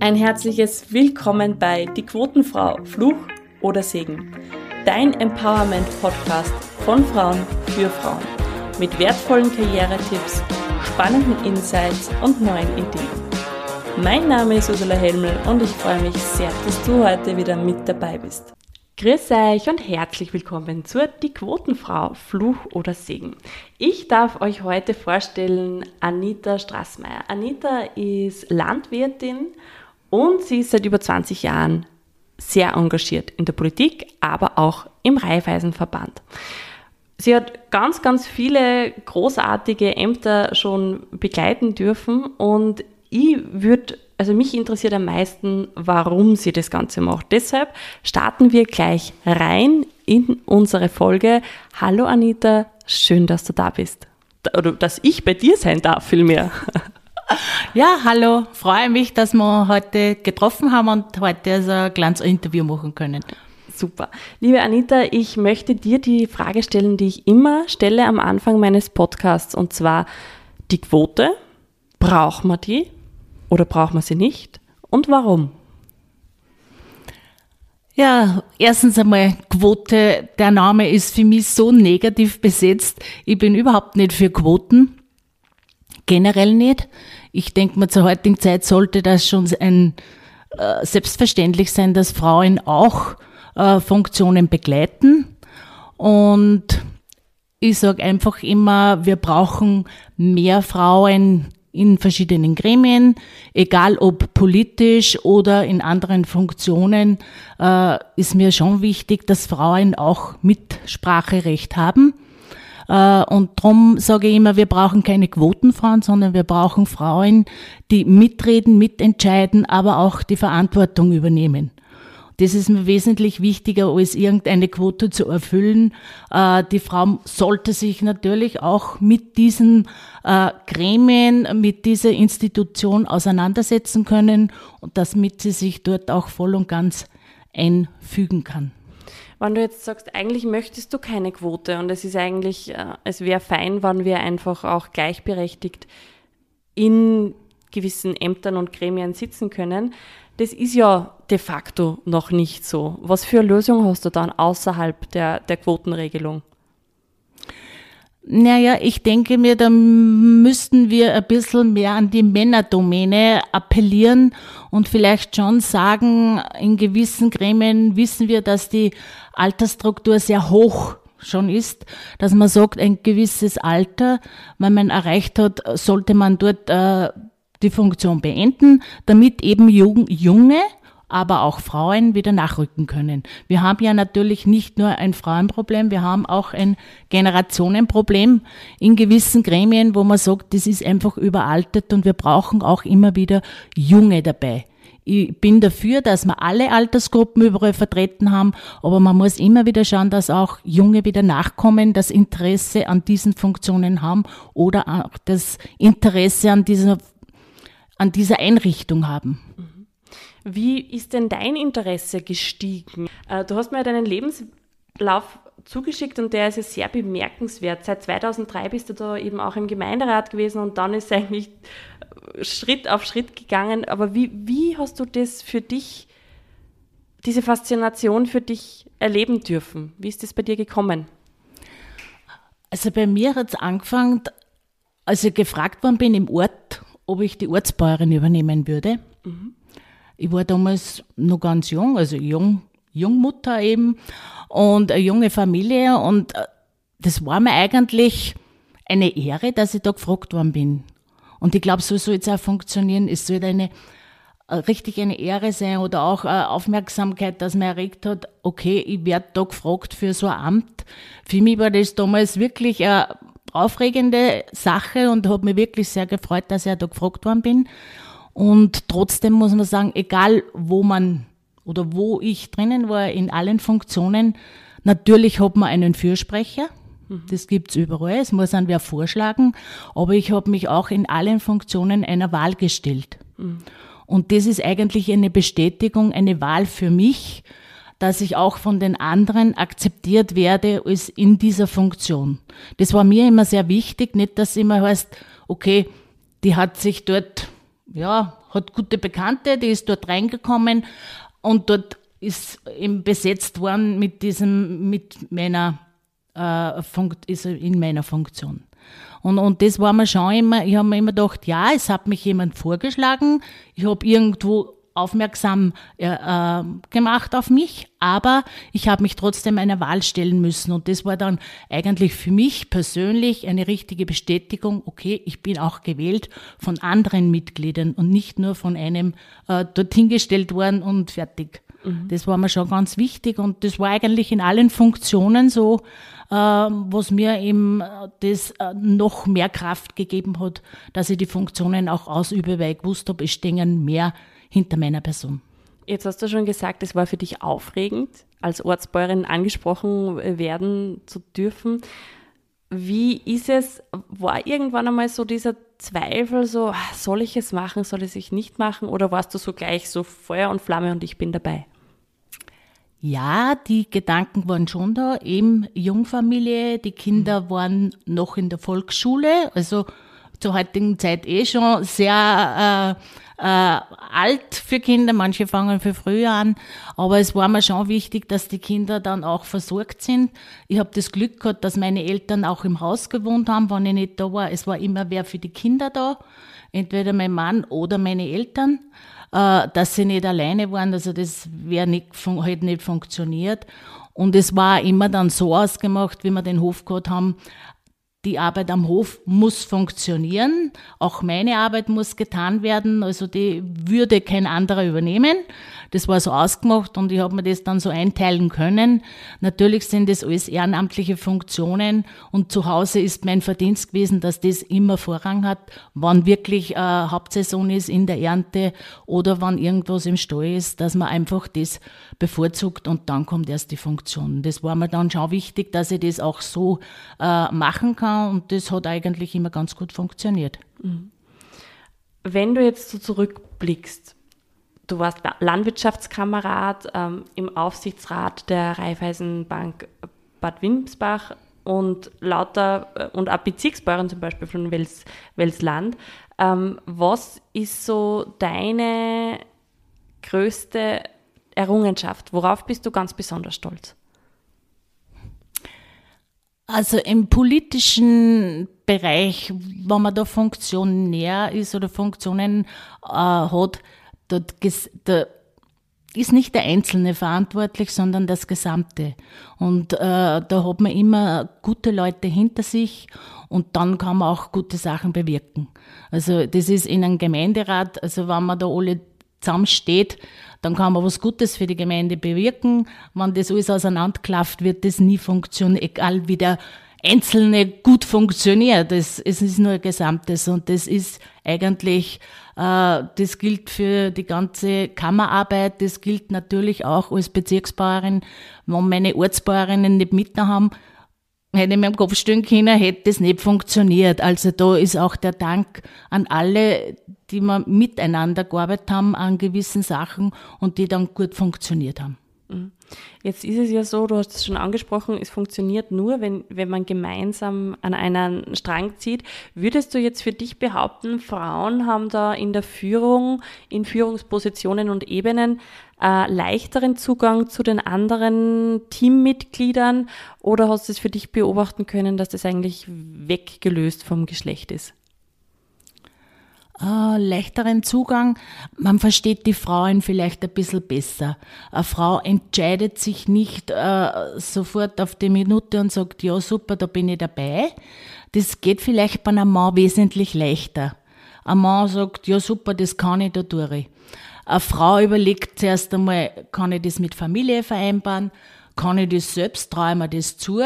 Ein herzliches Willkommen bei Die Quotenfrau, Fluch oder Segen. Dein Empowerment-Podcast von Frauen für Frauen. Mit wertvollen Karrieretipps, spannenden Insights und neuen Ideen. Mein Name ist Ursula Helmel und ich freue mich sehr, dass du heute wieder mit dabei bist. Grüß euch und herzlich willkommen zur Die Quotenfrau, Fluch oder Segen. Ich darf euch heute vorstellen Anita Straßmeier. Anita ist Landwirtin und sie ist seit über 20 Jahren sehr engagiert in der Politik, aber auch im Raiffeisenverband. Sie hat ganz, ganz viele großartige Ämter schon begleiten dürfen und ich würde, also mich interessiert am meisten, warum sie das Ganze macht. Deshalb starten wir gleich rein in unsere Folge. Hallo Anita, schön, dass du da bist. Oder dass ich bei dir sein darf, vielmehr. Ja, hallo. Freue mich, dass wir heute getroffen haben und heute also ein kleines Interview machen können. Super. Liebe Anita, ich möchte dir die Frage stellen, die ich immer stelle am Anfang meines Podcasts, und zwar die Quote. Braucht man die oder braucht man sie nicht? Und warum? Ja, erstens einmal Quote. Der Name ist für mich so negativ besetzt. Ich bin überhaupt nicht für Quoten. Generell nicht. Ich denke mal, zur heutigen Zeit sollte das schon ein äh, selbstverständlich sein, dass Frauen auch äh, Funktionen begleiten. Und ich sage einfach immer, wir brauchen mehr Frauen in verschiedenen Gremien, egal ob politisch oder in anderen Funktionen, äh, ist mir schon wichtig, dass Frauen auch Mitspracherecht haben. Äh, und darum sage ich immer, wir brauchen keine Quotenfrauen, sondern wir brauchen Frauen, die mitreden, mitentscheiden, aber auch die Verantwortung übernehmen. Das ist mir wesentlich wichtiger, als irgendeine Quote zu erfüllen. Äh, die Frau sollte sich natürlich auch mit diesen äh, Gremien, mit dieser Institution auseinandersetzen können und damit sie sich dort auch voll und ganz einfügen kann. Wenn du jetzt sagst, eigentlich möchtest du keine Quote und es ist eigentlich, äh, es wäre fein, wenn wir einfach auch gleichberechtigt in gewissen Ämtern und Gremien sitzen können. Das ist ja de facto noch nicht so. Was für eine Lösung hast du dann außerhalb der, der Quotenregelung? Naja, ich denke mir, da müssten wir ein bisschen mehr an die Männerdomäne appellieren und vielleicht schon sagen, in gewissen Gremien wissen wir, dass die Altersstruktur sehr hoch schon ist, dass man sagt, ein gewisses Alter, wenn man erreicht hat, sollte man dort äh, die Funktion beenden, damit eben junge aber auch Frauen wieder nachrücken können. Wir haben ja natürlich nicht nur ein Frauenproblem, wir haben auch ein Generationenproblem in gewissen Gremien, wo man sagt, das ist einfach überaltet und wir brauchen auch immer wieder Junge dabei. Ich bin dafür, dass wir alle Altersgruppen überall vertreten haben, aber man muss immer wieder schauen, dass auch Junge wieder nachkommen, das Interesse an diesen Funktionen haben oder auch das Interesse an dieser, an dieser Einrichtung haben. Wie ist denn dein Interesse gestiegen? Äh, du hast mir deinen Lebenslauf zugeschickt und der ist ja sehr bemerkenswert. Seit 2003 bist du da eben auch im Gemeinderat gewesen und dann ist eigentlich Schritt auf Schritt gegangen. Aber wie, wie hast du das für dich, diese Faszination für dich erleben dürfen? Wie ist das bei dir gekommen? Also bei mir hat es angefangen, als ich gefragt worden bin im Ort, ob ich die Ortsbäuerin übernehmen würde. Mhm. Ich war damals noch ganz jung, also jung, Jungmutter eben und eine junge Familie und äh, das war mir eigentlich eine Ehre, dass ich da gefragt worden bin. Und ich glaube, so soll es auch funktionieren. Es soll eine äh, richtig eine Ehre sein oder auch eine Aufmerksamkeit, dass man erregt hat, okay, ich werde da gefragt für so ein Amt. Für mich war das damals wirklich eine aufregende Sache und hat mich wirklich sehr gefreut, dass ich da gefragt worden bin. Und trotzdem muss man sagen, egal wo man oder wo ich drinnen war, in allen Funktionen, natürlich hat man einen Fürsprecher. Mhm. Das gibt's überall. Es muss dann wer vorschlagen. Aber ich habe mich auch in allen Funktionen einer Wahl gestellt. Mhm. Und das ist eigentlich eine Bestätigung, eine Wahl für mich, dass ich auch von den anderen akzeptiert werde als in dieser Funktion. Das war mir immer sehr wichtig, nicht, dass immer heißt, okay, die hat sich dort ja, hat gute Bekannte, die ist dort reingekommen und dort ist eben besetzt worden mit diesem, mit meiner, äh, Funkt, ist in meiner Funktion. Und, und das war mir schon immer, ich habe mir immer gedacht, ja, es hat mich jemand vorgeschlagen, ich habe irgendwo aufmerksam äh, äh, gemacht auf mich, aber ich habe mich trotzdem einer Wahl stellen müssen. Und das war dann eigentlich für mich persönlich eine richtige Bestätigung, okay, ich bin auch gewählt von anderen Mitgliedern und nicht nur von einem äh, dorthin gestellt worden und fertig. Mhm. Das war mir schon ganz wichtig und das war eigentlich in allen Funktionen so, äh, was mir eben das äh, noch mehr Kraft gegeben hat, dass ich die Funktionen auch ausübe, weil ich gewusst habe, es stehen mehr hinter meiner Person. Jetzt hast du schon gesagt, es war für dich aufregend, als Ortsbäuerin angesprochen werden zu dürfen. Wie ist es, war irgendwann einmal so dieser Zweifel, so, ah, soll ich es machen, soll ich es nicht machen, oder warst du so gleich so Feuer und Flamme und ich bin dabei? Ja, die Gedanken waren schon da, eben Jungfamilie, die Kinder waren noch in der Volksschule, also zur heutigen Zeit eh schon sehr äh, äh, alt für Kinder, manche fangen für früh an, aber es war mir schon wichtig, dass die Kinder dann auch versorgt sind. Ich habe das Glück gehabt, dass meine Eltern auch im Haus gewohnt haben, wenn ich nicht da war. Es war immer wer für die Kinder da, entweder mein Mann oder meine Eltern, äh, dass sie nicht alleine waren, also das wäre nicht, hätte nicht funktioniert. Und es war immer dann so ausgemacht, wie wir den Hof gehabt haben, die Arbeit am Hof muss funktionieren. Auch meine Arbeit muss getan werden. Also die würde kein anderer übernehmen. Das war so ausgemacht und ich habe mir das dann so einteilen können. Natürlich sind das alles ehrenamtliche Funktionen und zu Hause ist mein Verdienst gewesen, dass das immer Vorrang hat, wann wirklich äh, Hauptsaison ist in der Ernte oder wann irgendwas im Stall ist, dass man einfach das bevorzugt und dann kommt erst die Funktion. Das war mir dann schon wichtig, dass ich das auch so äh, machen kann und das hat eigentlich immer ganz gut funktioniert. Mhm. Wenn du jetzt so zurückblickst, du warst Landwirtschaftskamerad ähm, im Aufsichtsrat der Raiffeisenbank Bad Winsbach und lauter äh, und auch Bezirksbäuerin zum Beispiel von Wels, Welsland. Ähm, was ist so deine größte Errungenschaft? Worauf bist du ganz besonders stolz? Also im politischen Bereich, wenn man da funktionär ist oder Funktionen äh, hat, dort, da ist nicht der Einzelne verantwortlich, sondern das Gesamte. Und äh, da hat man immer gute Leute hinter sich und dann kann man auch gute Sachen bewirken. Also das ist in einem Gemeinderat, also wenn man da alle zusammensteht, dann kann man was Gutes für die Gemeinde bewirken. Wenn das alles auseinanderklafft, wird das nie funktionieren, egal wie der Einzelne gut funktioniert. Es, es ist nur ein Gesamtes und das ist eigentlich, äh, das gilt für die ganze Kammerarbeit, das gilt natürlich auch als Bezirksbauerin, wenn meine Ortsbauerinnen nicht mit haben, hätte ich mir am Kopf stehen können, hätte das nicht funktioniert. Also da ist auch der Dank an alle, die wir miteinander gearbeitet haben an gewissen Sachen und die dann gut funktioniert haben. Mhm. Jetzt ist es ja so, du hast es schon angesprochen, es funktioniert nur, wenn, wenn man gemeinsam an einen Strang zieht. Würdest du jetzt für dich behaupten, Frauen haben da in der Führung, in Führungspositionen und Ebenen äh, leichteren Zugang zu den anderen Teammitgliedern oder hast du es für dich beobachten können, dass das eigentlich weggelöst vom Geschlecht ist? Äh, leichteren Zugang. Man versteht die Frauen vielleicht ein bisschen besser. Eine Frau entscheidet sich nicht äh, sofort auf die Minute und sagt, ja super, da bin ich dabei. Das geht vielleicht bei einem Mann wesentlich leichter. Ein Mann sagt, ja super, das kann ich, da durch. Eine Frau überlegt zuerst einmal, kann ich das mit Familie vereinbaren? Kann ich das selbst? Traue ich mir das zu?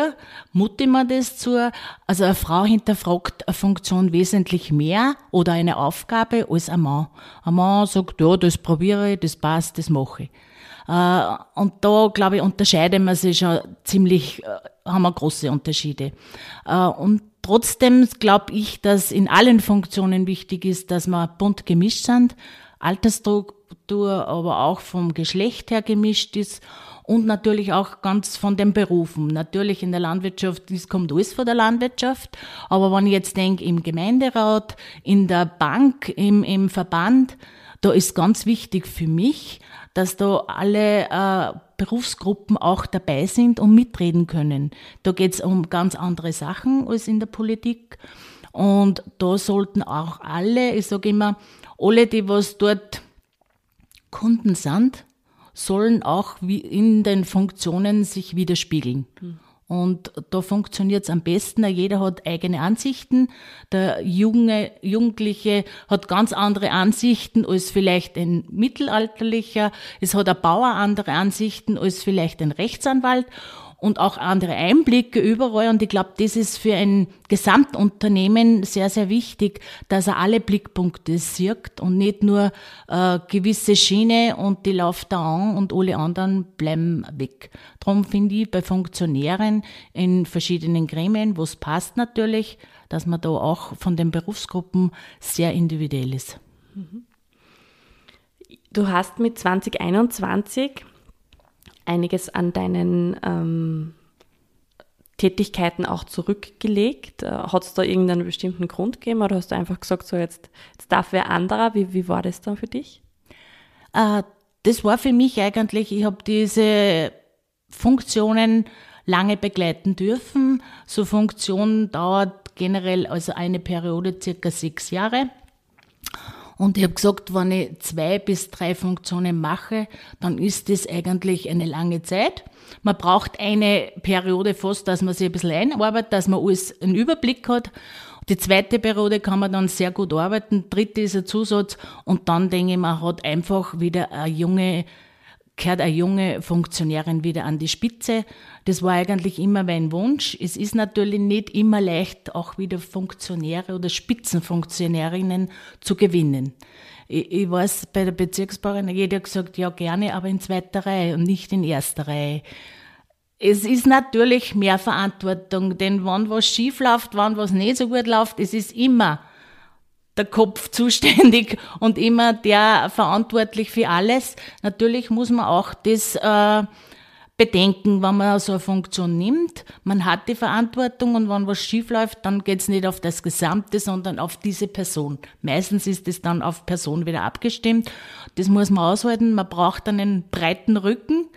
Mutte ich mir das zu? Also eine Frau hinterfragt eine Funktion wesentlich mehr oder eine Aufgabe als ein Mann. Ein Mann sagt, ja, das probiere ich, das passt, das mache ich. Äh, und da, glaube ich, unterscheiden wir sich schon ziemlich, äh, haben wir große Unterschiede. Äh, und trotzdem glaube ich, dass in allen Funktionen wichtig ist, dass wir bunt gemischt sind, Altersstruktur aber auch vom Geschlecht her gemischt ist und natürlich auch ganz von den Berufen. Natürlich in der Landwirtschaft, das kommt alles von der Landwirtschaft, aber wenn ich jetzt denke, im Gemeinderat, in der Bank, im, im Verband, da ist ganz wichtig für mich, dass da alle äh, Berufsgruppen auch dabei sind und mitreden können. Da geht es um ganz andere Sachen als in der Politik. Und da sollten auch alle, ich sage immer, alle, die was dort Kunden sind, sollen auch in den Funktionen sich widerspiegeln. Und da funktioniert es am besten. Jeder hat eigene Ansichten. Der junge Jugendliche hat ganz andere Ansichten als vielleicht ein Mittelalterlicher. Es hat ein Bauer andere Ansichten als vielleicht ein Rechtsanwalt und auch andere Einblicke überall. Und ich glaube, das ist für ein Gesamtunternehmen sehr, sehr wichtig, dass er alle Blickpunkte sieht und nicht nur äh, gewisse Schiene und die läuft da an und alle anderen bleiben weg. Darum finde ich bei Funktionären in verschiedenen Gremien, wo es passt natürlich, dass man da auch von den Berufsgruppen sehr individuell ist. Du hast mit 2021 einiges an deinen ähm, Tätigkeiten auch zurückgelegt? Äh, Hat es da irgendeinen bestimmten Grund gegeben oder hast du einfach gesagt, so jetzt, jetzt darf wer anderer? Wie, wie war das dann für dich? Äh, das war für mich eigentlich, ich habe diese Funktionen lange begleiten dürfen. So Funktion dauert generell also eine Periode circa sechs Jahre. Und ich habe gesagt, wenn ich zwei bis drei Funktionen mache, dann ist das eigentlich eine lange Zeit. Man braucht eine Periode fast, dass man sich ein bisschen einarbeitet, dass man alles einen Überblick hat. Die zweite Periode kann man dann sehr gut arbeiten. Dritte ist ein Zusatz. Und dann denke ich, man hat einfach wieder eine junge kehrt eine junge Funktionärin wieder an die Spitze. Das war eigentlich immer mein Wunsch. Es ist natürlich nicht immer leicht, auch wieder Funktionäre oder Spitzenfunktionärinnen zu gewinnen. Ich, ich weiß, bei der Bezirksbauerin, jeder hat gesagt, ja gerne, aber in zweiter Reihe und nicht in erster Reihe. Es ist natürlich mehr Verantwortung, denn wenn was schief läuft, wenn was nicht so gut läuft, es ist immer der Kopf zuständig und immer der verantwortlich für alles. Natürlich muss man auch das äh, bedenken, wenn man so eine Funktion nimmt. Man hat die Verantwortung und wenn was schief läuft, dann geht's nicht auf das Gesamte, sondern auf diese Person. Meistens ist es dann auf Person wieder abgestimmt. Das muss man aushalten. Man braucht einen breiten Rücken.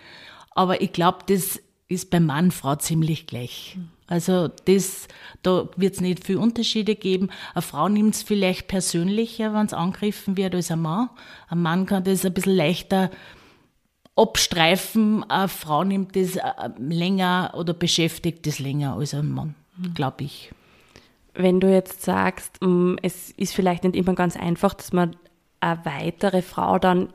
Aber ich glaube, das ist bei Mann, Frau ziemlich gleich. Also das, da wird es nicht viel Unterschiede geben. Eine Frau nimmt es vielleicht persönlicher, wenn es angegriffen wird, als ein Mann. Ein Mann kann das ein bisschen leichter abstreifen. Eine Frau nimmt das äh, länger oder beschäftigt das länger als ein Mann, mhm. glaube ich. Wenn du jetzt sagst, mm, es ist vielleicht nicht immer ganz einfach, dass man eine weitere Frau dann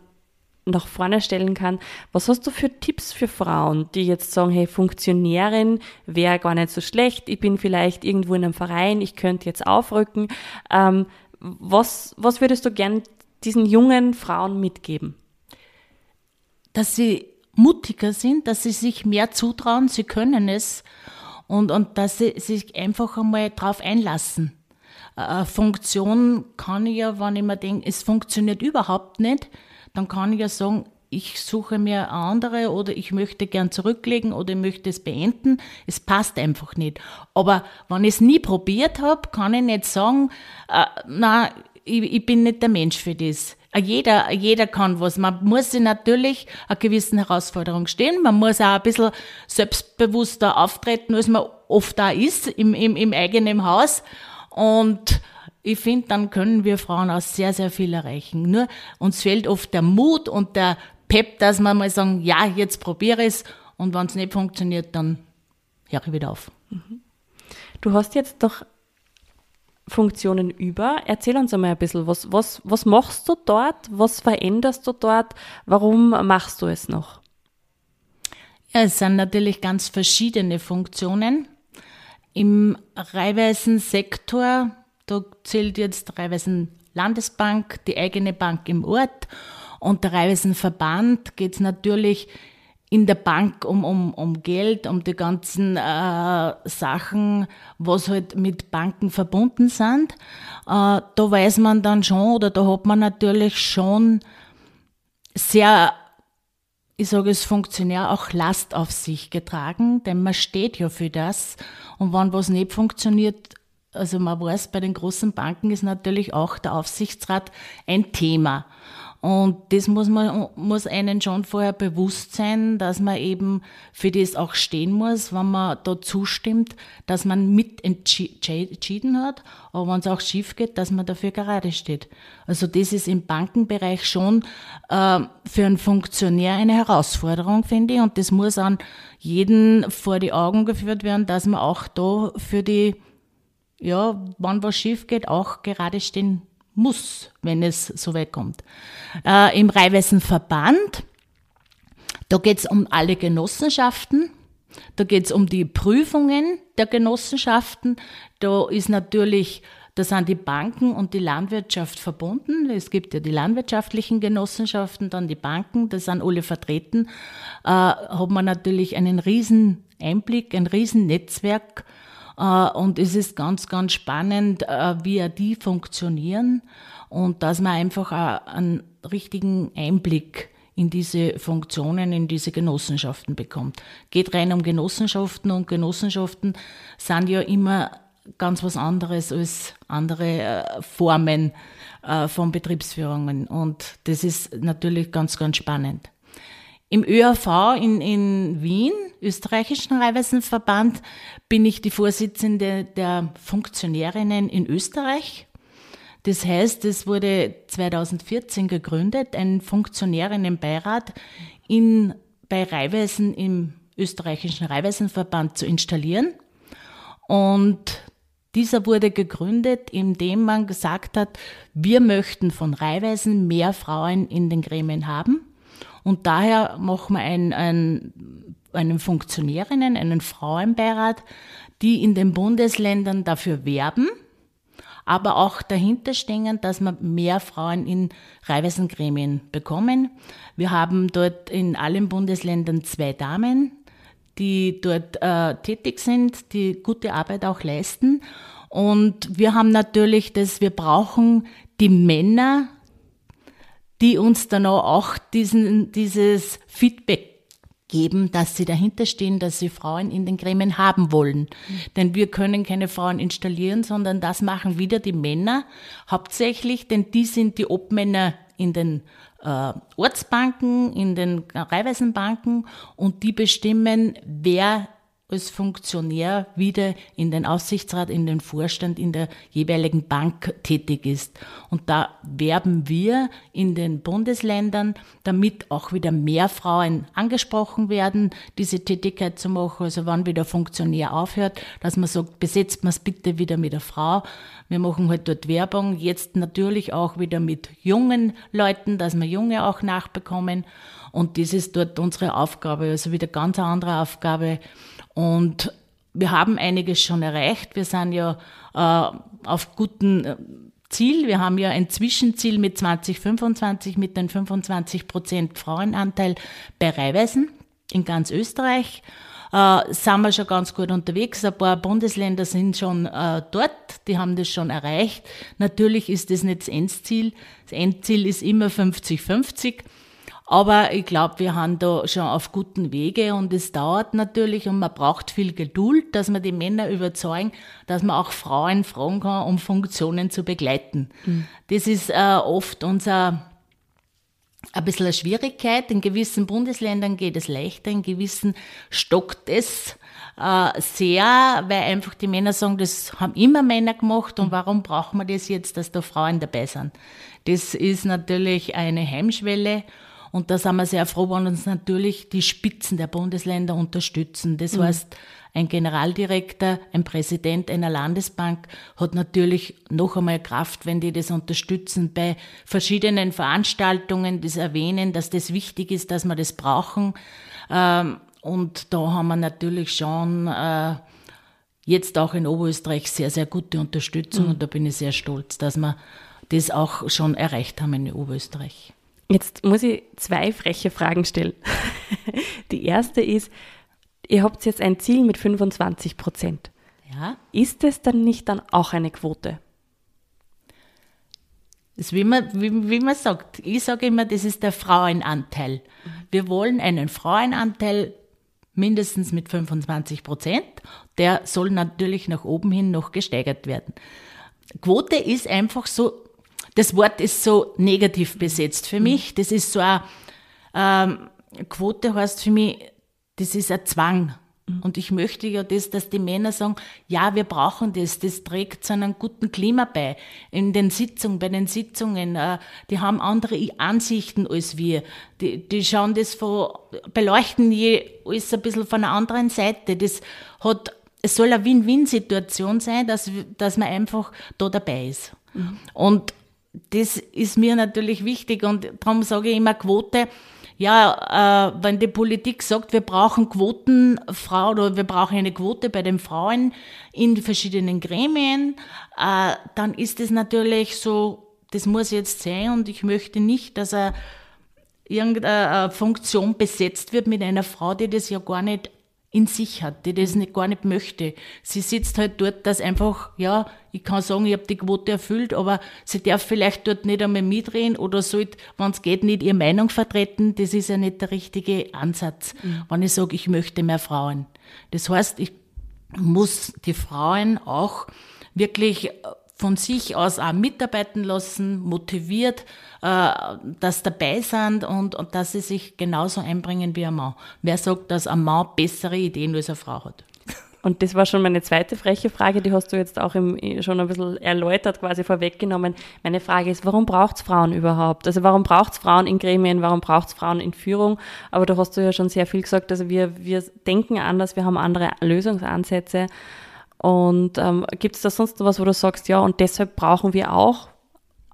nach vorne stellen kann. Was hast du für Tipps für Frauen, die jetzt sagen, hey, Funktionärin wäre gar nicht so schlecht, ich bin vielleicht irgendwo in einem Verein, ich könnte jetzt aufrücken. Ähm, was, was würdest du gern diesen jungen Frauen mitgeben? Dass sie mutiger sind, dass sie sich mehr zutrauen, sie können es und, und dass sie sich einfach einmal drauf einlassen. Eine Funktion kann ich ja, wenn ich mir denke, es funktioniert überhaupt nicht, dann kann ich ja sagen, ich suche mir eine andere oder ich möchte gern zurücklegen oder ich möchte es beenden. Es passt einfach nicht. Aber wenn ich es nie probiert habe, kann ich nicht sagen, äh, na, ich, ich bin nicht der Mensch für das. Äh, jeder, jeder kann was. Man muss sich natürlich einer gewissen Herausforderung stehen. Man muss auch ein bisschen selbstbewusster auftreten, als man oft da ist im, im, im eigenen Haus. Und ich finde, dann können wir Frauen auch sehr, sehr viel erreichen. Nur uns fehlt oft der Mut und der Pep, dass wir mal sagen, ja, jetzt probiere ich es und wenn es nicht funktioniert, dann höre ich wieder auf. Mhm. Du hast jetzt doch Funktionen über. Erzähl uns einmal ein bisschen, was, was, was machst du dort? Was veränderst du dort? Warum machst du es noch? Ja, es sind natürlich ganz verschiedene Funktionen. Im Reihweisen-Sektor da zählt jetzt Raiffeisen Landesbank, die eigene Bank im Ort und der Raiffeisen Verband geht es natürlich in der Bank um, um, um Geld, um die ganzen äh, Sachen, was halt mit Banken verbunden sind. Äh, da weiß man dann schon oder da hat man natürlich schon sehr, ich sage es Funktionär, auch Last auf sich getragen, denn man steht ja für das. Und wenn was nicht funktioniert, also man weiß, bei den großen Banken ist natürlich auch der Aufsichtsrat ein Thema. Und das muss man, muss einen schon vorher bewusst sein, dass man eben für das auch stehen muss, wenn man da zustimmt, dass man mit entschieden hat, aber wenn es auch schief geht, dass man dafür gerade steht. Also das ist im Bankenbereich schon äh, für einen Funktionär eine Herausforderung, finde ich, und das muss an jeden vor die Augen geführt werden, dass man auch da für die, ja, wann was schief geht, auch gerade stehen muss, wenn es so weit kommt. Äh, Im Reihweisenverband, da geht es um alle Genossenschaften, da geht es um die Prüfungen der Genossenschaften, da ist natürlich da sind die Banken und die Landwirtschaft verbunden. Es gibt ja die landwirtschaftlichen Genossenschaften, dann die Banken, das sind alle vertreten. Äh, hat man natürlich einen riesen Einblick, ein riesen Netzwerk und es ist ganz, ganz spannend, äh, wie die funktionieren und dass man einfach einen richtigen Einblick in diese Funktionen, in diese Genossenschaften bekommt. Geht rein um Genossenschaften und Genossenschaften sind ja immer ganz was anderes als andere äh, Formen von Betriebsführungen. Und das ist natürlich ganz, ganz spannend. Im ÖAV in, in Wien, österreichischen Reihweisenverband, bin ich die Vorsitzende der Funktionärinnen in Österreich. Das heißt, es wurde 2014 gegründet, ein Funktionärinnenbeirat in, bei Reihweisen im österreichischen Reihweisenverband zu installieren. Und dieser wurde gegründet, indem man gesagt hat, wir möchten von Reihweisen mehr Frauen in den Gremien haben. Und daher machen wir ein, ein, einen Funktionärinnen, einen Frauenbeirat, die in den Bundesländern dafür werben, aber auch dahinter stehen, dass wir mehr Frauen in Reihweisengremien bekommen. Wir haben dort in allen Bundesländern zwei Damen, die dort äh, tätig sind, die gute Arbeit auch leisten. Und wir haben natürlich das, wir brauchen die Männer, die uns dann auch diesen, dieses Feedback geben, dass sie dahinter stehen, dass sie Frauen in den Gremien haben wollen. Mhm. Denn wir können keine Frauen installieren, sondern das machen wieder die Männer hauptsächlich, denn die sind die Obmänner in den äh, Ortsbanken, in den Reihweisenbanken und die bestimmen, wer als Funktionär wieder in den Aufsichtsrat, in den Vorstand, in der jeweiligen Bank tätig ist. Und da werben wir in den Bundesländern, damit auch wieder mehr Frauen angesprochen werden, diese Tätigkeit zu machen. Also wann wieder Funktionär aufhört, dass man sagt, besetzt man es bitte wieder mit der Frau. Wir machen halt dort Werbung, jetzt natürlich auch wieder mit jungen Leuten, dass wir Junge auch nachbekommen. Und das ist dort unsere Aufgabe, also wieder ganz andere Aufgabe und wir haben einiges schon erreicht. Wir sind ja äh, auf gutem äh, Ziel. Wir haben ja ein Zwischenziel mit 2025 mit den 25 Prozent Frauenanteil bei Reihweisen in ganz Österreich. Äh, sind wir schon ganz gut unterwegs. Ein paar Bundesländer sind schon äh, dort, die haben das schon erreicht. Natürlich ist das nicht das Endziel. Das Endziel ist immer 50-50. Aber ich glaube, wir haben da schon auf guten Wege und es dauert natürlich und man braucht viel Geduld, dass man die Männer überzeugen, dass man auch Frauen fragen kann, um Funktionen zu begleiten. Mhm. Das ist äh, oft unser ein bisschen eine Schwierigkeit. In gewissen Bundesländern geht es leichter, in gewissen stockt es äh, sehr, weil einfach die Männer sagen, das haben immer Männer gemacht und warum brauchen wir das jetzt, dass da Frauen dabei sind? Das ist natürlich eine Heimschwelle und da sind wir sehr froh, wenn uns natürlich die Spitzen der Bundesländer unterstützen. Das mhm. heißt, ein Generaldirektor, ein Präsident einer Landesbank hat natürlich noch einmal Kraft, wenn die das unterstützen bei verschiedenen Veranstaltungen, das erwähnen, dass das wichtig ist, dass wir das brauchen. Ähm, und da haben wir natürlich schon äh, jetzt auch in Oberösterreich sehr, sehr gute Unterstützung mhm. und da bin ich sehr stolz, dass wir das auch schon erreicht haben in Oberösterreich. Jetzt muss ich zwei freche Fragen stellen. Die erste ist, ihr habt jetzt ein Ziel mit 25 Prozent. Ja. Ist es dann nicht dann auch eine Quote? Das wie man, wie, wie man sagt, ich sage immer, das ist der Frauenanteil. Wir wollen einen Frauenanteil mindestens mit 25 Prozent. Der soll natürlich nach oben hin noch gesteigert werden. Quote ist einfach so das Wort ist so negativ besetzt für mich. Das ist so ein, ähm, Quote heißt für mich, das ist ein Zwang. Und ich möchte ja das, dass die Männer sagen, ja, wir brauchen das, das trägt zu einem guten Klima bei. In den Sitzungen, bei den Sitzungen, äh, die haben andere Ansichten als wir. Die, die schauen das von, beleuchten je alles ein bisschen von einer anderen Seite. Das hat, es soll eine Win-Win-Situation sein, dass, dass man einfach da dabei ist. Mhm. Und das ist mir natürlich wichtig und darum sage ich immer Quote, ja, äh, wenn die Politik sagt, wir brauchen Quotenfrau oder wir brauchen eine Quote bei den Frauen in verschiedenen Gremien, äh, dann ist es natürlich so, das muss jetzt sein und ich möchte nicht, dass er irgendeine Funktion besetzt wird mit einer Frau, die das ja gar nicht in sich hat, die das nicht, gar nicht möchte. Sie sitzt halt dort, dass einfach, ja, ich kann sagen, ich habe die Quote erfüllt, aber sie darf vielleicht dort nicht einmal mitreden oder sollte, wenn es geht, nicht ihre Meinung vertreten. Das ist ja nicht der richtige Ansatz, mhm. wenn ich sage, ich möchte mehr Frauen. Das heißt, ich muss die Frauen auch wirklich von sich aus auch mitarbeiten lassen, motiviert, äh, dass dabei sind und, und dass sie sich genauso einbringen wie ein Mann. Wer sagt, dass ein Mann bessere Ideen als eine Frau hat? Und das war schon meine zweite freche Frage, die hast du jetzt auch im, schon ein bisschen erläutert, quasi vorweggenommen. Meine Frage ist, warum braucht es Frauen überhaupt? Also warum braucht es Frauen in Gremien, warum braucht es Frauen in Führung? Aber da hast du ja schon sehr viel gesagt, also wir, wir denken anders, wir haben andere Lösungsansätze. Und ähm, gibt es da sonst noch was, wo du sagst, ja, und deshalb brauchen wir auch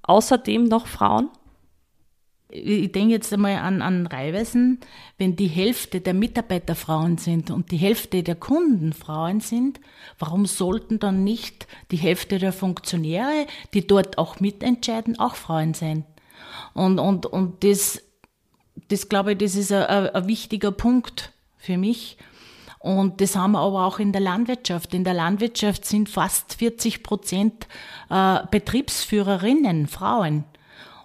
außerdem noch Frauen? Ich denke jetzt einmal an, an Reihweisen, wenn die Hälfte der Mitarbeiter Frauen sind und die Hälfte der Kunden Frauen sind, warum sollten dann nicht die Hälfte der Funktionäre, die dort auch mitentscheiden, auch Frauen sein? Und, und, und das, das glaube ich, das ist ein, ein wichtiger Punkt für mich. Und das haben wir aber auch in der Landwirtschaft. In der Landwirtschaft sind fast 40 Prozent äh, Betriebsführerinnen Frauen.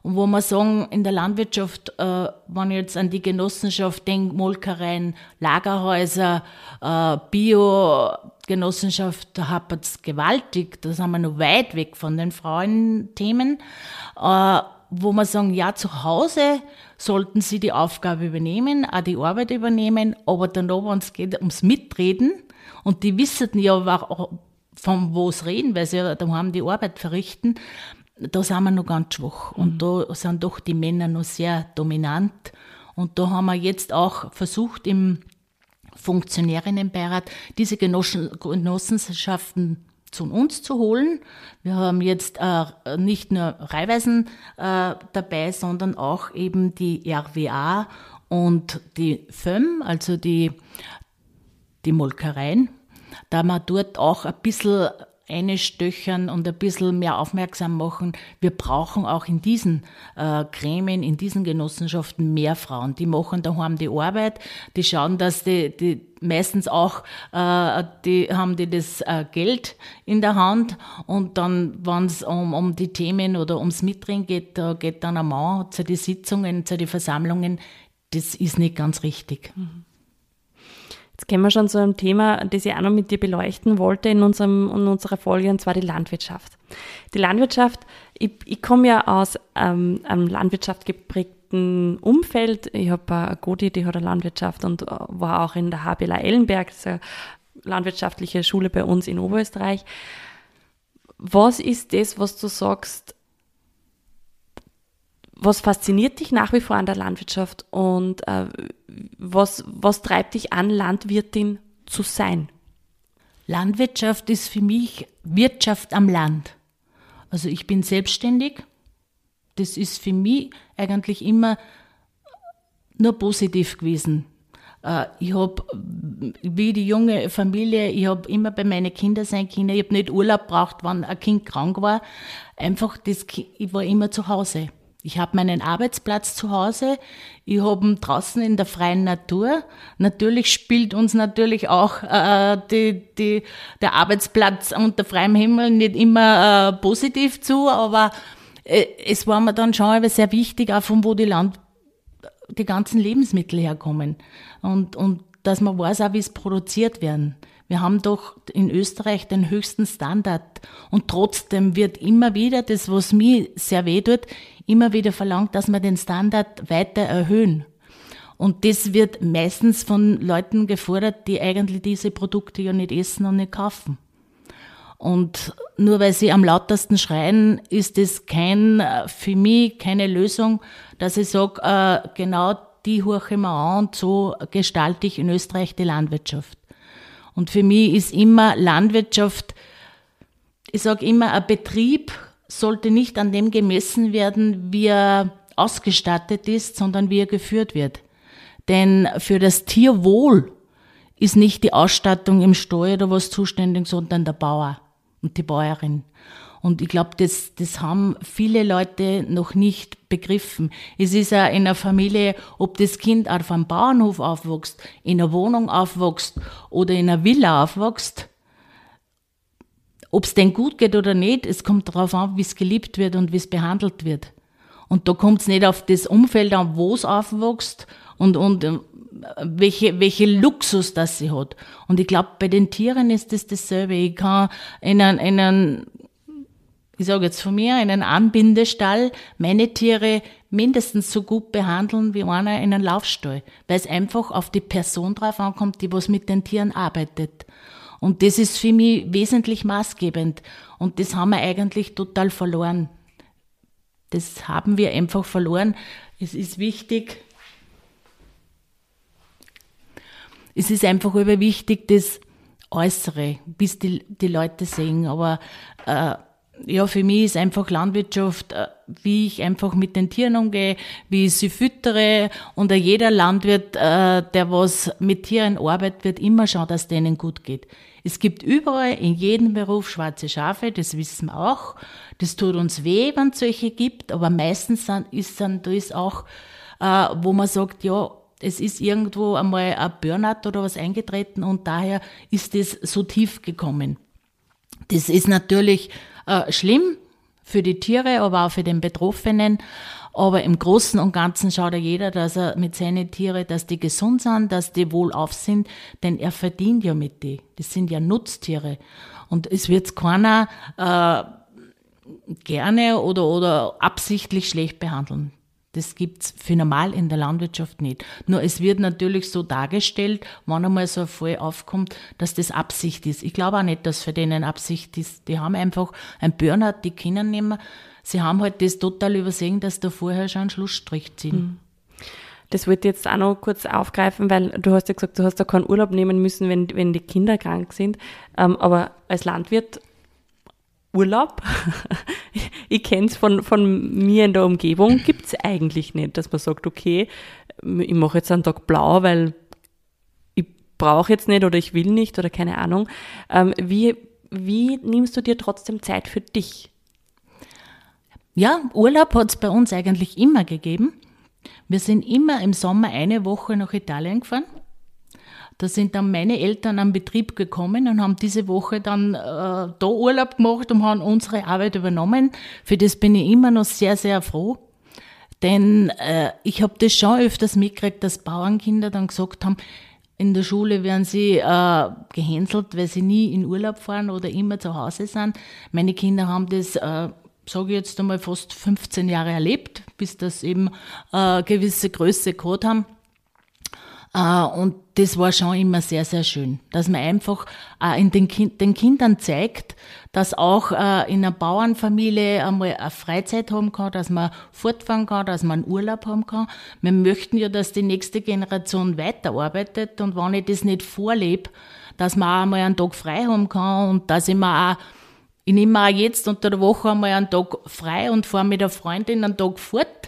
Und wo wir sagen, in der Landwirtschaft, äh, wenn ich jetzt an die Genossenschaft denke, Molkereien, Lagerhäuser, äh, Bio-Genossenschaft, da hapert es gewaltig. Da sind wir noch weit weg von den Frauenthemen. Äh, wo wir sagen, ja, zu Hause sollten sie die Aufgabe übernehmen, auch die Arbeit übernehmen, aber dann, wenn es geht ums Mitreden, und die wissen ja, von wo es reden, weil sie ja daheim die Arbeit verrichten, da sind wir noch ganz schwach. Und mhm. da sind doch die Männer noch sehr dominant. Und da haben wir jetzt auch versucht, im Funktionärinnenbeirat diese Genossenschaften zu uns zu holen. Wir haben jetzt äh, nicht nur Reihweisen äh, dabei, sondern auch eben die RWA und die FÖM, also die, die Molkereien, da man dort auch ein bisschen einstöchern und ein bisschen mehr aufmerksam machen. Wir brauchen auch in diesen äh, Gremien, in diesen Genossenschaften mehr Frauen. Die machen daheim die Arbeit, die schauen, dass die, die meistens auch, äh, die haben die das äh, Geld in der Hand und dann, wenn es um, um die Themen oder ums Mitdrehen geht, da geht dann ein Mann zu den Sitzungen, zu den Versammlungen. Das ist nicht ganz richtig. Mhm. Jetzt kommen wir schon zu einem Thema, das ich auch noch mit dir beleuchten wollte in, unserem, in unserer Folge, und zwar die Landwirtschaft. Die Landwirtschaft, ich, ich komme ja aus ähm, einem Landwirtschaft geprägten Umfeld. Ich habe eine Godi, die hat eine Landwirtschaft und äh, war auch in der HBLA Ellenberg, eine landwirtschaftliche Schule bei uns in Oberösterreich. Was ist das, was du sagst, was fasziniert dich nach wie vor an der Landwirtschaft und äh, was, was treibt dich an, Landwirtin zu sein? Landwirtschaft ist für mich Wirtschaft am Land. Also ich bin selbstständig. Das ist für mich eigentlich immer nur positiv gewesen. Äh, ich habe, wie die junge Familie, ich habe immer bei meinen Kindern sein Kinder, ich habe nicht Urlaub braucht, wenn ein Kind krank war. Einfach, das, ich war immer zu Hause. Ich habe meinen Arbeitsplatz zu Hause, ich habe ihn draußen in der freien Natur. Natürlich spielt uns natürlich auch äh, die, die, der Arbeitsplatz unter freiem Himmel nicht immer äh, positiv zu, aber äh, es war mir dann schon sehr wichtig, auch von wo die Land, die ganzen Lebensmittel herkommen und, und dass man weiß auch, wie es produziert werden. Wir haben doch in Österreich den höchsten Standard. Und trotzdem wird immer wieder, das was mir sehr weh tut, immer wieder verlangt, dass wir den Standard weiter erhöhen. Und das wird meistens von Leuten gefordert, die eigentlich diese Produkte ja nicht essen und nicht kaufen. Und nur weil sie am lautesten schreien, ist das kein, für mich keine Lösung, dass ich sage, äh, genau die horche ich mir an und so gestalte ich in Österreich die Landwirtschaft. Und für mich ist immer Landwirtschaft, ich sage immer, ein Betrieb sollte nicht an dem gemessen werden, wie er ausgestattet ist, sondern wie er geführt wird. Denn für das Tierwohl ist nicht die Ausstattung im Stall oder was zuständig, sondern der Bauer und die Bäuerin. Und ich glaube, das, das haben viele Leute noch nicht begriffen. Es ist ja in einer Familie, ob das Kind auf einem Bauernhof aufwächst, in einer Wohnung aufwächst oder in einer Villa aufwächst, ob es denn gut geht oder nicht, es kommt darauf an, wie es geliebt wird und wie es behandelt wird. Und da kommt es nicht auf das Umfeld an, wo es aufwächst und, und äh, welche, welche Luxus das sie hat. Und ich glaube, bei den Tieren ist das dasselbe. Ich kann in einen, in einen ich sage jetzt von mir, einen Anbindestall meine Tiere mindestens so gut behandeln wie einer in einem Laufstall, weil es einfach auf die Person drauf ankommt, die was mit den Tieren arbeitet. Und das ist für mich wesentlich maßgebend. Und das haben wir eigentlich total verloren. Das haben wir einfach verloren. Es ist wichtig, es ist einfach über wichtig, das Äußere, bis die, die Leute sehen. Aber äh, ja, für mich ist einfach Landwirtschaft, äh, wie ich einfach mit den Tieren umgehe, wie ich sie füttere. Und jeder Landwirt, äh, der was mit Tieren arbeitet, wird immer schauen, dass denen gut geht. Es gibt überall in jedem Beruf schwarze Schafe, das wissen wir auch. Das tut uns weh, wenn es solche gibt, aber meistens ist dann da ist auch, äh, wo man sagt, ja, es ist irgendwo einmal ein Burnout oder was eingetreten und daher ist es so tief gekommen. Das ist natürlich äh, schlimm für die Tiere, aber auch für den Betroffenen. Aber im Großen und Ganzen schaut ja jeder, dass er mit seinen Tieren, dass die gesund sind, dass die wohlauf sind, denn er verdient ja mit die. Das sind ja Nutztiere. Und es wird keiner äh, gerne oder, oder absichtlich schlecht behandeln. Das gibt's für normal in der Landwirtschaft nicht. Nur es wird natürlich so dargestellt, wenn einmal so ein Fall aufkommt, dass das Absicht ist. Ich glaube auch nicht, dass für denen Absicht ist. Die haben einfach ein Burnout, die können nicht mehr. Sie haben halt das total übersehen, dass da vorher schon einen Schlussstrich ziehen. Hm. Das wollte ich jetzt auch noch kurz aufgreifen, weil du hast ja gesagt, du hast da keinen Urlaub nehmen müssen, wenn, wenn die Kinder krank sind. Ähm, aber als Landwirt Urlaub, ich kenne es von, von mir in der Umgebung, gibt es eigentlich nicht, dass man sagt, okay, ich mache jetzt einen Tag blau, weil ich brauche jetzt nicht oder ich will nicht oder keine Ahnung. Ähm, wie, wie nimmst du dir trotzdem Zeit für dich? Ja, Urlaub hat es bei uns eigentlich immer gegeben. Wir sind immer im Sommer eine Woche nach Italien gefahren da sind dann meine Eltern am Betrieb gekommen und haben diese Woche dann äh, da Urlaub gemacht und haben unsere Arbeit übernommen. Für das bin ich immer noch sehr, sehr froh. Denn äh, ich habe das schon öfters mitgekriegt, dass Bauernkinder dann gesagt haben, in der Schule werden sie äh, gehänselt, weil sie nie in Urlaub fahren oder immer zu Hause sind. Meine Kinder haben das, äh, sage ich jetzt einmal, fast 15 Jahre erlebt, bis das eben äh, gewisse Größe gehabt haben. Äh, und das war schon immer sehr, sehr schön, dass man einfach äh, in den, kind, den Kindern zeigt, dass auch äh, in einer Bauernfamilie einmal eine Freizeit haben kann, dass man fortfahren kann, dass man einen Urlaub haben kann. Wir möchten ja, dass die nächste Generation weiterarbeitet und wenn ich das nicht vorlebe, dass man auch einmal einen Tag frei haben kann und dass ich mir auch ich nehme auch jetzt unter der Woche einmal einen Tag frei und fahre mit der Freundin einen Tag fort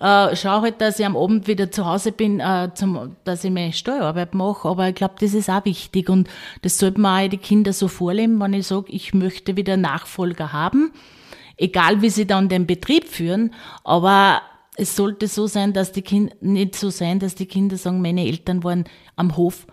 äh, schaue halt, dass ich am Abend wieder zu Hause bin, äh, zum, dass ich meine Steuerarbeit mache. Aber ich glaube, das ist auch wichtig und das sollte man auch die Kinder so vorleben, wenn ich sage, ich möchte wieder Nachfolger haben, egal wie sie dann den Betrieb führen, aber es sollte so sein, dass die Kinder, nicht so sein, dass die Kinder sagen, meine Eltern waren am Hof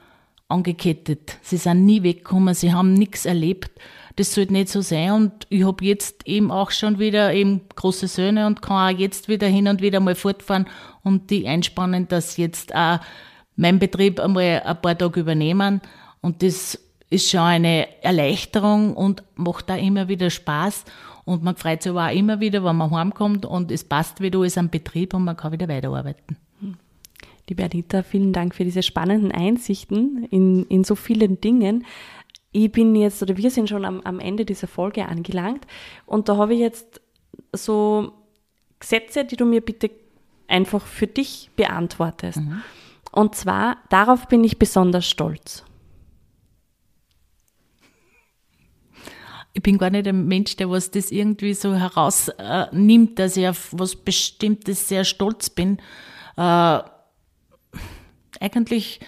angekettet. Sie sind nie weggekommen, sie haben nichts erlebt das sollte nicht so sein. Und ich habe jetzt eben auch schon wieder eben große Söhne und kann auch jetzt wieder hin und wieder mal fortfahren und die einspannen, dass jetzt auch mein Betrieb einmal ein paar Tage übernehmen. Und das ist schon eine Erleichterung und macht da immer wieder Spaß. Und man freut sich aber auch immer wieder, wenn man heimkommt und es passt wieder alles am Betrieb und man kann wieder weiterarbeiten. Liebe Anita, vielen Dank für diese spannenden Einsichten in, in so vielen Dingen. Ich bin jetzt, oder wir sind schon am, am Ende dieser Folge angelangt und da habe ich jetzt so Sätze, die du mir bitte einfach für dich beantwortest. Mhm. Und zwar, darauf bin ich besonders stolz. Ich bin gar nicht ein Mensch, der was das irgendwie so herausnimmt, äh, dass ich auf was Bestimmtes sehr stolz bin. Äh, eigentlich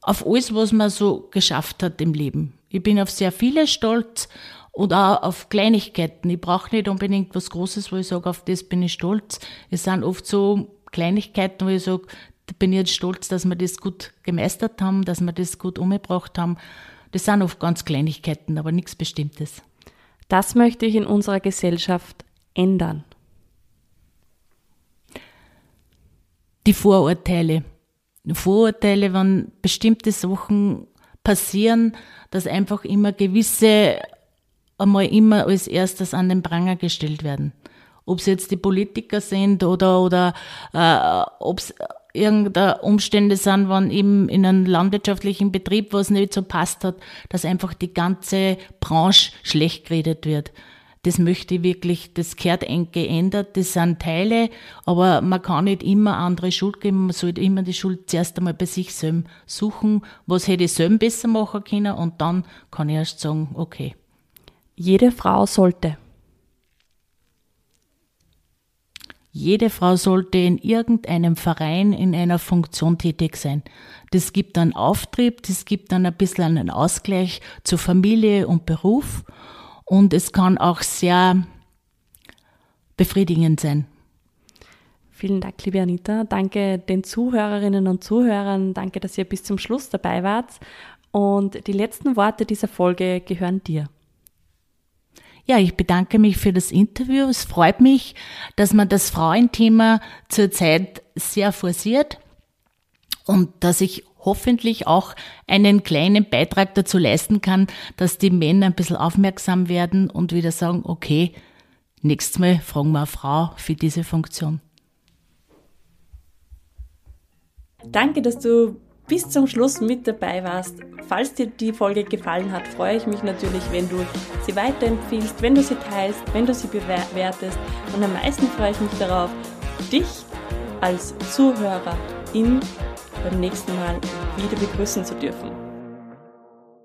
auf alles, was man so geschafft hat im Leben. Ich bin auf sehr viele stolz und auch auf Kleinigkeiten. Ich brauche nicht unbedingt was Großes, wo ich sage, auf das bin ich stolz. Es sind oft so Kleinigkeiten, wo ich sage, da bin ich jetzt stolz, dass wir das gut gemeistert haben, dass wir das gut umgebracht haben. Das sind oft ganz Kleinigkeiten, aber nichts Bestimmtes. Das möchte ich in unserer Gesellschaft ändern. Die Vorurteile. Vorurteile, wenn bestimmte Sachen passieren, dass einfach immer gewisse einmal immer als erstes an den Pranger gestellt werden. Ob es jetzt die Politiker sind oder, oder äh, ob es irgendeine Umstände sind, wenn eben in einem landwirtschaftlichen Betrieb was nicht so passt hat, dass einfach die ganze Branche schlecht geredet wird. Das möchte ich wirklich, das gehört eng geändert, das sind Teile, aber man kann nicht immer andere Schuld geben, man sollte immer die Schuld zuerst einmal bei sich selbst suchen, was hätte ich selbst besser machen können und dann kann ich erst sagen, okay. Jede Frau sollte Jede Frau sollte in irgendeinem Verein in einer Funktion tätig sein. Das gibt dann Auftrieb, das gibt dann ein bisschen einen Ausgleich zu Familie und Beruf und es kann auch sehr befriedigend sein. Vielen Dank, liebe Anita. Danke den Zuhörerinnen und Zuhörern. Danke, dass ihr bis zum Schluss dabei wart. Und die letzten Worte dieser Folge gehören dir. Ja, ich bedanke mich für das Interview. Es freut mich, dass man das Frauenthema zurzeit sehr forciert und dass ich hoffentlich auch einen kleinen Beitrag dazu leisten kann, dass die Männer ein bisschen aufmerksam werden und wieder sagen, okay, nächstes Mal fragen wir eine Frau für diese Funktion. Danke, dass du bis zum Schluss mit dabei warst. Falls dir die Folge gefallen hat, freue ich mich natürlich, wenn du sie weiterempfiehlst, wenn du sie teilst, wenn du sie bewertest. Und am meisten freue ich mich darauf, dich als Zuhörerin beim nächsten Mal wieder begrüßen zu dürfen.